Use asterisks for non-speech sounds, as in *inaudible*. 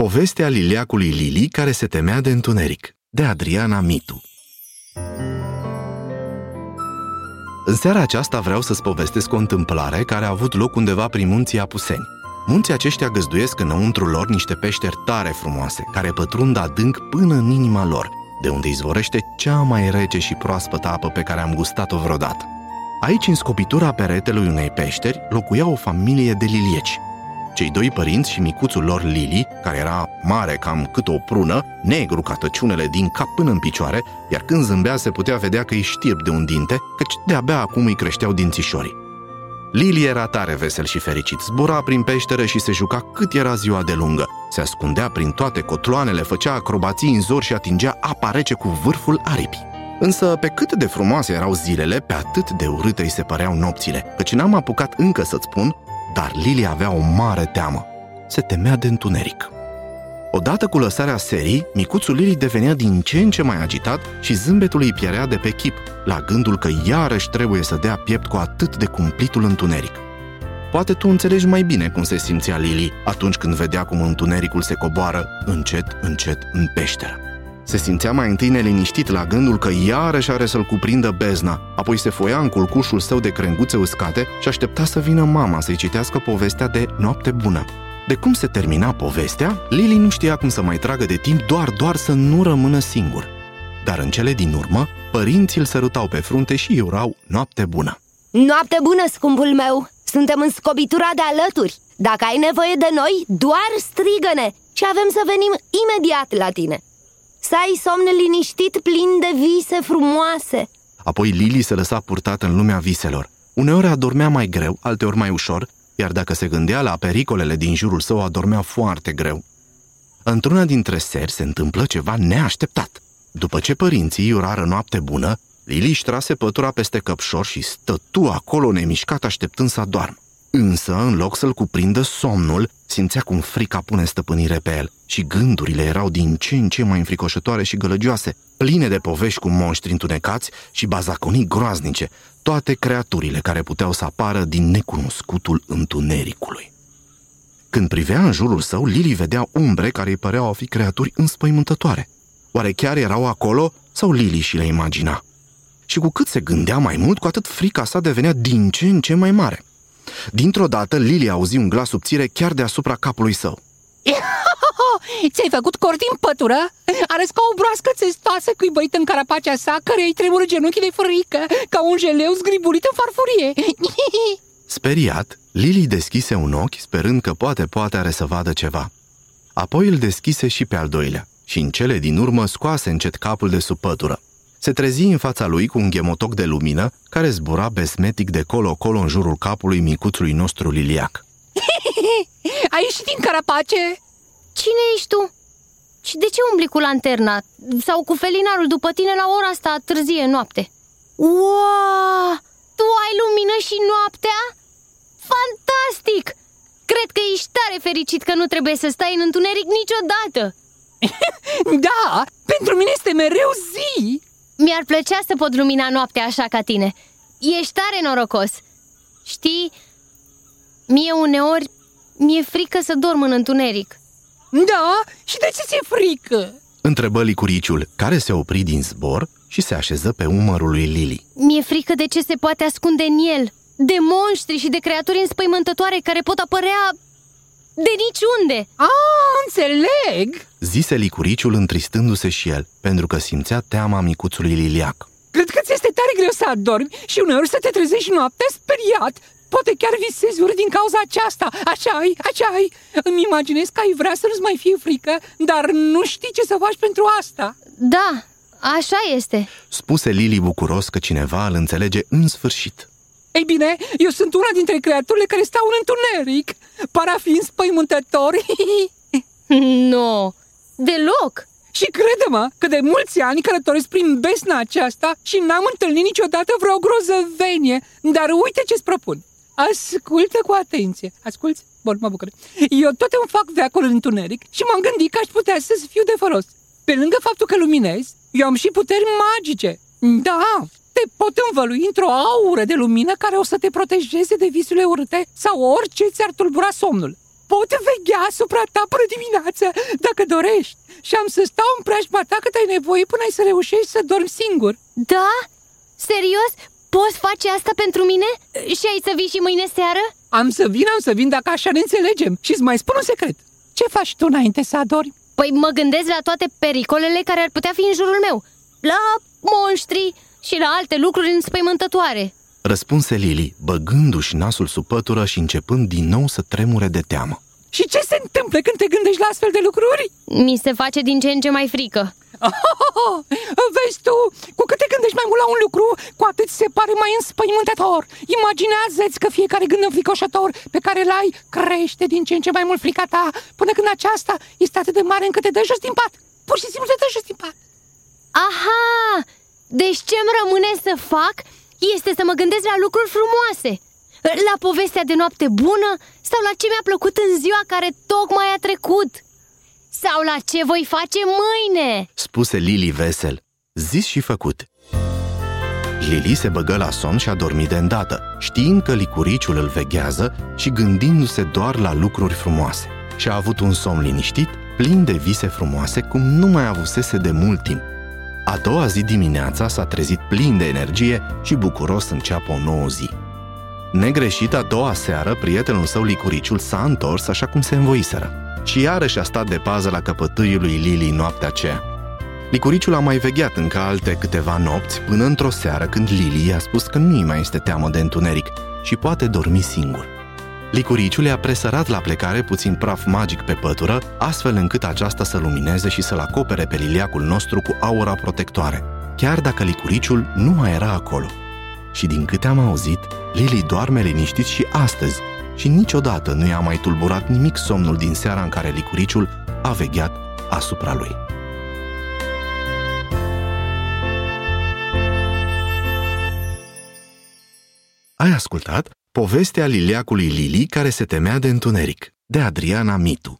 Povestea liliacului Lili care se temea de întuneric, de Adriana Mitu. În seara aceasta vreau să-ți povestesc o întâmplare care a avut loc undeva prin munții Apuseni. Munții aceștia găzduiesc înăuntru lor niște peșteri tare frumoase, care pătrund adânc până în inima lor, de unde izvorește cea mai rece și proaspătă apă pe care am gustat-o vreodată. Aici, în scopitura peretelui unei peșteri, locuia o familie de lilieci, cei doi părinți și micuțul lor Lili, care era mare cam cât o prună, negru ca tăciunele din cap până în picioare, iar când zâmbea se putea vedea că îi știrb de un dinte, căci de-abia acum îi creșteau dințișorii. Lili era tare vesel și fericit, zbura prin peșteră și se juca cât era ziua de lungă. Se ascundea prin toate cotloanele, făcea acrobații în zor și atingea apa rece cu vârful aripii. Însă, pe cât de frumoase erau zilele, pe atât de urâte îi se păreau nopțile, căci n-am apucat încă să-ți spun dar Lily avea o mare teamă. Se temea de întuneric. Odată cu lăsarea serii, micuțul Lily devenea din ce în ce mai agitat și zâmbetul îi pierea de pe chip, la gândul că iarăși trebuie să dea piept cu atât de cumplitul întuneric. Poate tu înțelegi mai bine cum se simțea Lily atunci când vedea cum întunericul se coboară încet, încet în peșteră. Se simțea mai întâi neliniștit la gândul că iarăși are să-l cuprindă bezna, apoi se foia în culcușul său de crenguțe uscate și aștepta să vină mama să-i citească povestea de noapte bună. De cum se termina povestea, Lily nu știa cum să mai tragă de timp doar doar să nu rămână singur. Dar în cele din urmă, părinții îl sărutau pe frunte și urau noapte bună. Noapte bună, scumpul meu! Suntem în scobitura de alături. Dacă ai nevoie de noi, doar strigă-ne și avem să venim imediat la tine. Să ai somn liniștit plin de vise frumoase Apoi Lili se lăsa purtată în lumea viselor. Uneori adormea mai greu, alteori mai ușor, iar dacă se gândea la pericolele din jurul său, adormea foarte greu. Într-una dintre seri se întâmplă ceva neașteptat. După ce părinții urară noapte bună, Lili își trase pătura peste căpșor și stătu acolo nemișcat așteptând să adormă. Însă, în loc să-l cuprindă somnul, simțea cum frica pune stăpânire pe el și gândurile erau din ce în ce mai înfricoșătoare și gălăgioase, pline de povești cu monștri întunecați și bazaconii groaznice, toate creaturile care puteau să apară din necunoscutul întunericului. Când privea în jurul său, Lili vedea umbre care îi păreau a fi creaturi înspăimântătoare. Oare chiar erau acolo sau Lili și le imagina? Și cu cât se gândea mai mult, cu atât frica sa devenea din ce în ce mai mare – Dintr-o dată, Lily auzi un glas subțire chiar deasupra capului său. *laughs* Ți-ai făcut cort din pătură? Arăți ca o broască țestoasă cuibăită în carapacea sa, care îi tremură genunchii de frică, ca un jeleu zgribulit în farfurie. *laughs* Speriat, Lily deschise un ochi, sperând că poate, poate are să vadă ceva. Apoi îl deschise și pe al doilea și în cele din urmă scoase încet capul de sub pătură se trezi în fața lui cu un ghemotoc de lumină care zbura besmetic de colo-colo în jurul capului micuțului nostru liliac. *laughs* Ai ieșit din carapace? Cine ești tu? Și de ce umbli cu lanterna? Sau cu felinarul după tine la ora asta târzie noapte? Wow! Tu ai lumină și noaptea? Fantastic! Cred că ești tare fericit că nu trebuie să stai în întuneric niciodată! *laughs* da, pentru mine este mereu zi! Mi-ar plăcea să pot lumina noaptea așa ca tine. Ești tare norocos. Știi, mie uneori mi-e frică să dorm în întuneric. Da? Și de ce ți-e frică? Întrebă licuriciul, care se opri din zbor și se așeză pe umărul lui Lily Mi-e frică de ce se poate ascunde în el. De monștri și de creaturi înspăimântătoare care pot apărea de niciunde. Ah, înțeleg. Zise licuriciul întristându-se și el Pentru că simțea teama micuțului liliac. Cred că ți este tare greu să adormi Și uneori să te trezești noaptea speriat. Poate chiar visezi ori din cauza aceasta. Așa ai, așa ai Îmi imaginez că ai vrea să nu-ți mai fie frică Dar nu știi ce să faci pentru asta. Da, așa este. Spuse Lili bucuros că cineva îl înțelege în sfârșit ei bine, eu sunt una dintre creaturile care stau în întuneric Par a fi înspăimântători *laughs* Nu, deloc. Și crede-mă că de mulți ani călătoresc prin besna aceasta Și n-am întâlnit niciodată vreo grozăvenie. Dar uite ce-ți propun. Ascultă cu atenție. Asculți? Bun, mă bucur. Eu tot îmi fac veacul în întuneric Și m-am gândit că aș putea să fiu de folos. Pe lângă faptul că luminez Eu am și puteri magice. Da, te pot învălui într-o aură de lumină care o să te protejeze de visurile urâte sau orice ți-ar tulbura somnul. pot veghea asupra ta până dimineață, dacă dorești Și am să stau în preajma ta cât ai nevoie până ai să reușești să dormi singur Da? Serios? Poți face asta pentru mine? Și ai să vii și mâine seară? Am să vin, am să vin dacă așa ne înțelegem Și îți mai spun un secret Ce faci tu înainte să adormi? Păi mă gândesc la toate pericolele care ar putea fi în jurul meu La monștri și la alte lucruri înspăimântătoare Răspunse Lili, băgându-și nasul sub pătură și începând din nou să tremure de teamă. Și ce se întâmplă când te gândești la astfel de lucruri? Mi se face din ce în ce mai frică oh, Vezi tu, cu cât te gândești mai mult la un lucru, cu atât se pare mai înspăimântător Imaginează-ți că fiecare gând înfricoșător pe care îl ai crește din ce în ce mai mult frica ta Până când aceasta este atât de mare încât te dă jos din pat Pur și simplu te dă jos din pat Aha! Deci ce-mi rămâne să fac este să mă gândesc la lucruri frumoase. La povestea de noapte bună sau la ce mi-a plăcut în ziua care tocmai a trecut. Sau la ce voi face mâine. Spuse Lili vesel, zis și făcut. Lili se băgă la somn și a dormit de îndată, știind că licuriciul îl veghează și gândindu-se doar la lucruri frumoase. Și a avut un somn liniștit, plin de vise frumoase, cum nu mai avusese de mult timp. A doua zi dimineața s-a trezit plin de energie și bucuros să înceapă o nouă zi. Negreșit a doua seară, prietenul său Licuriciul s-a întors așa cum se învoiseră și iarăși a stat de pază la căpătâiul lui Lili noaptea aceea. Licuriciul a mai vegheat încă alte câteva nopți până într-o seară când Lili i-a spus că nu-i mai este teamă de întuneric și poate dormi singur. Licuriciul i-a presărat la plecare puțin praf magic pe pătură, astfel încât aceasta să lumineze și să-l acopere pe liliacul nostru cu aura protectoare, chiar dacă licuriciul nu mai era acolo. Și din câte am auzit, Lili doarme liniștit și astăzi și niciodată nu i-a mai tulburat nimic somnul din seara în care licuriciul a vegheat asupra lui. Ai ascultat Povestea liliacului Lili care se temea de întuneric, de Adriana Mitu.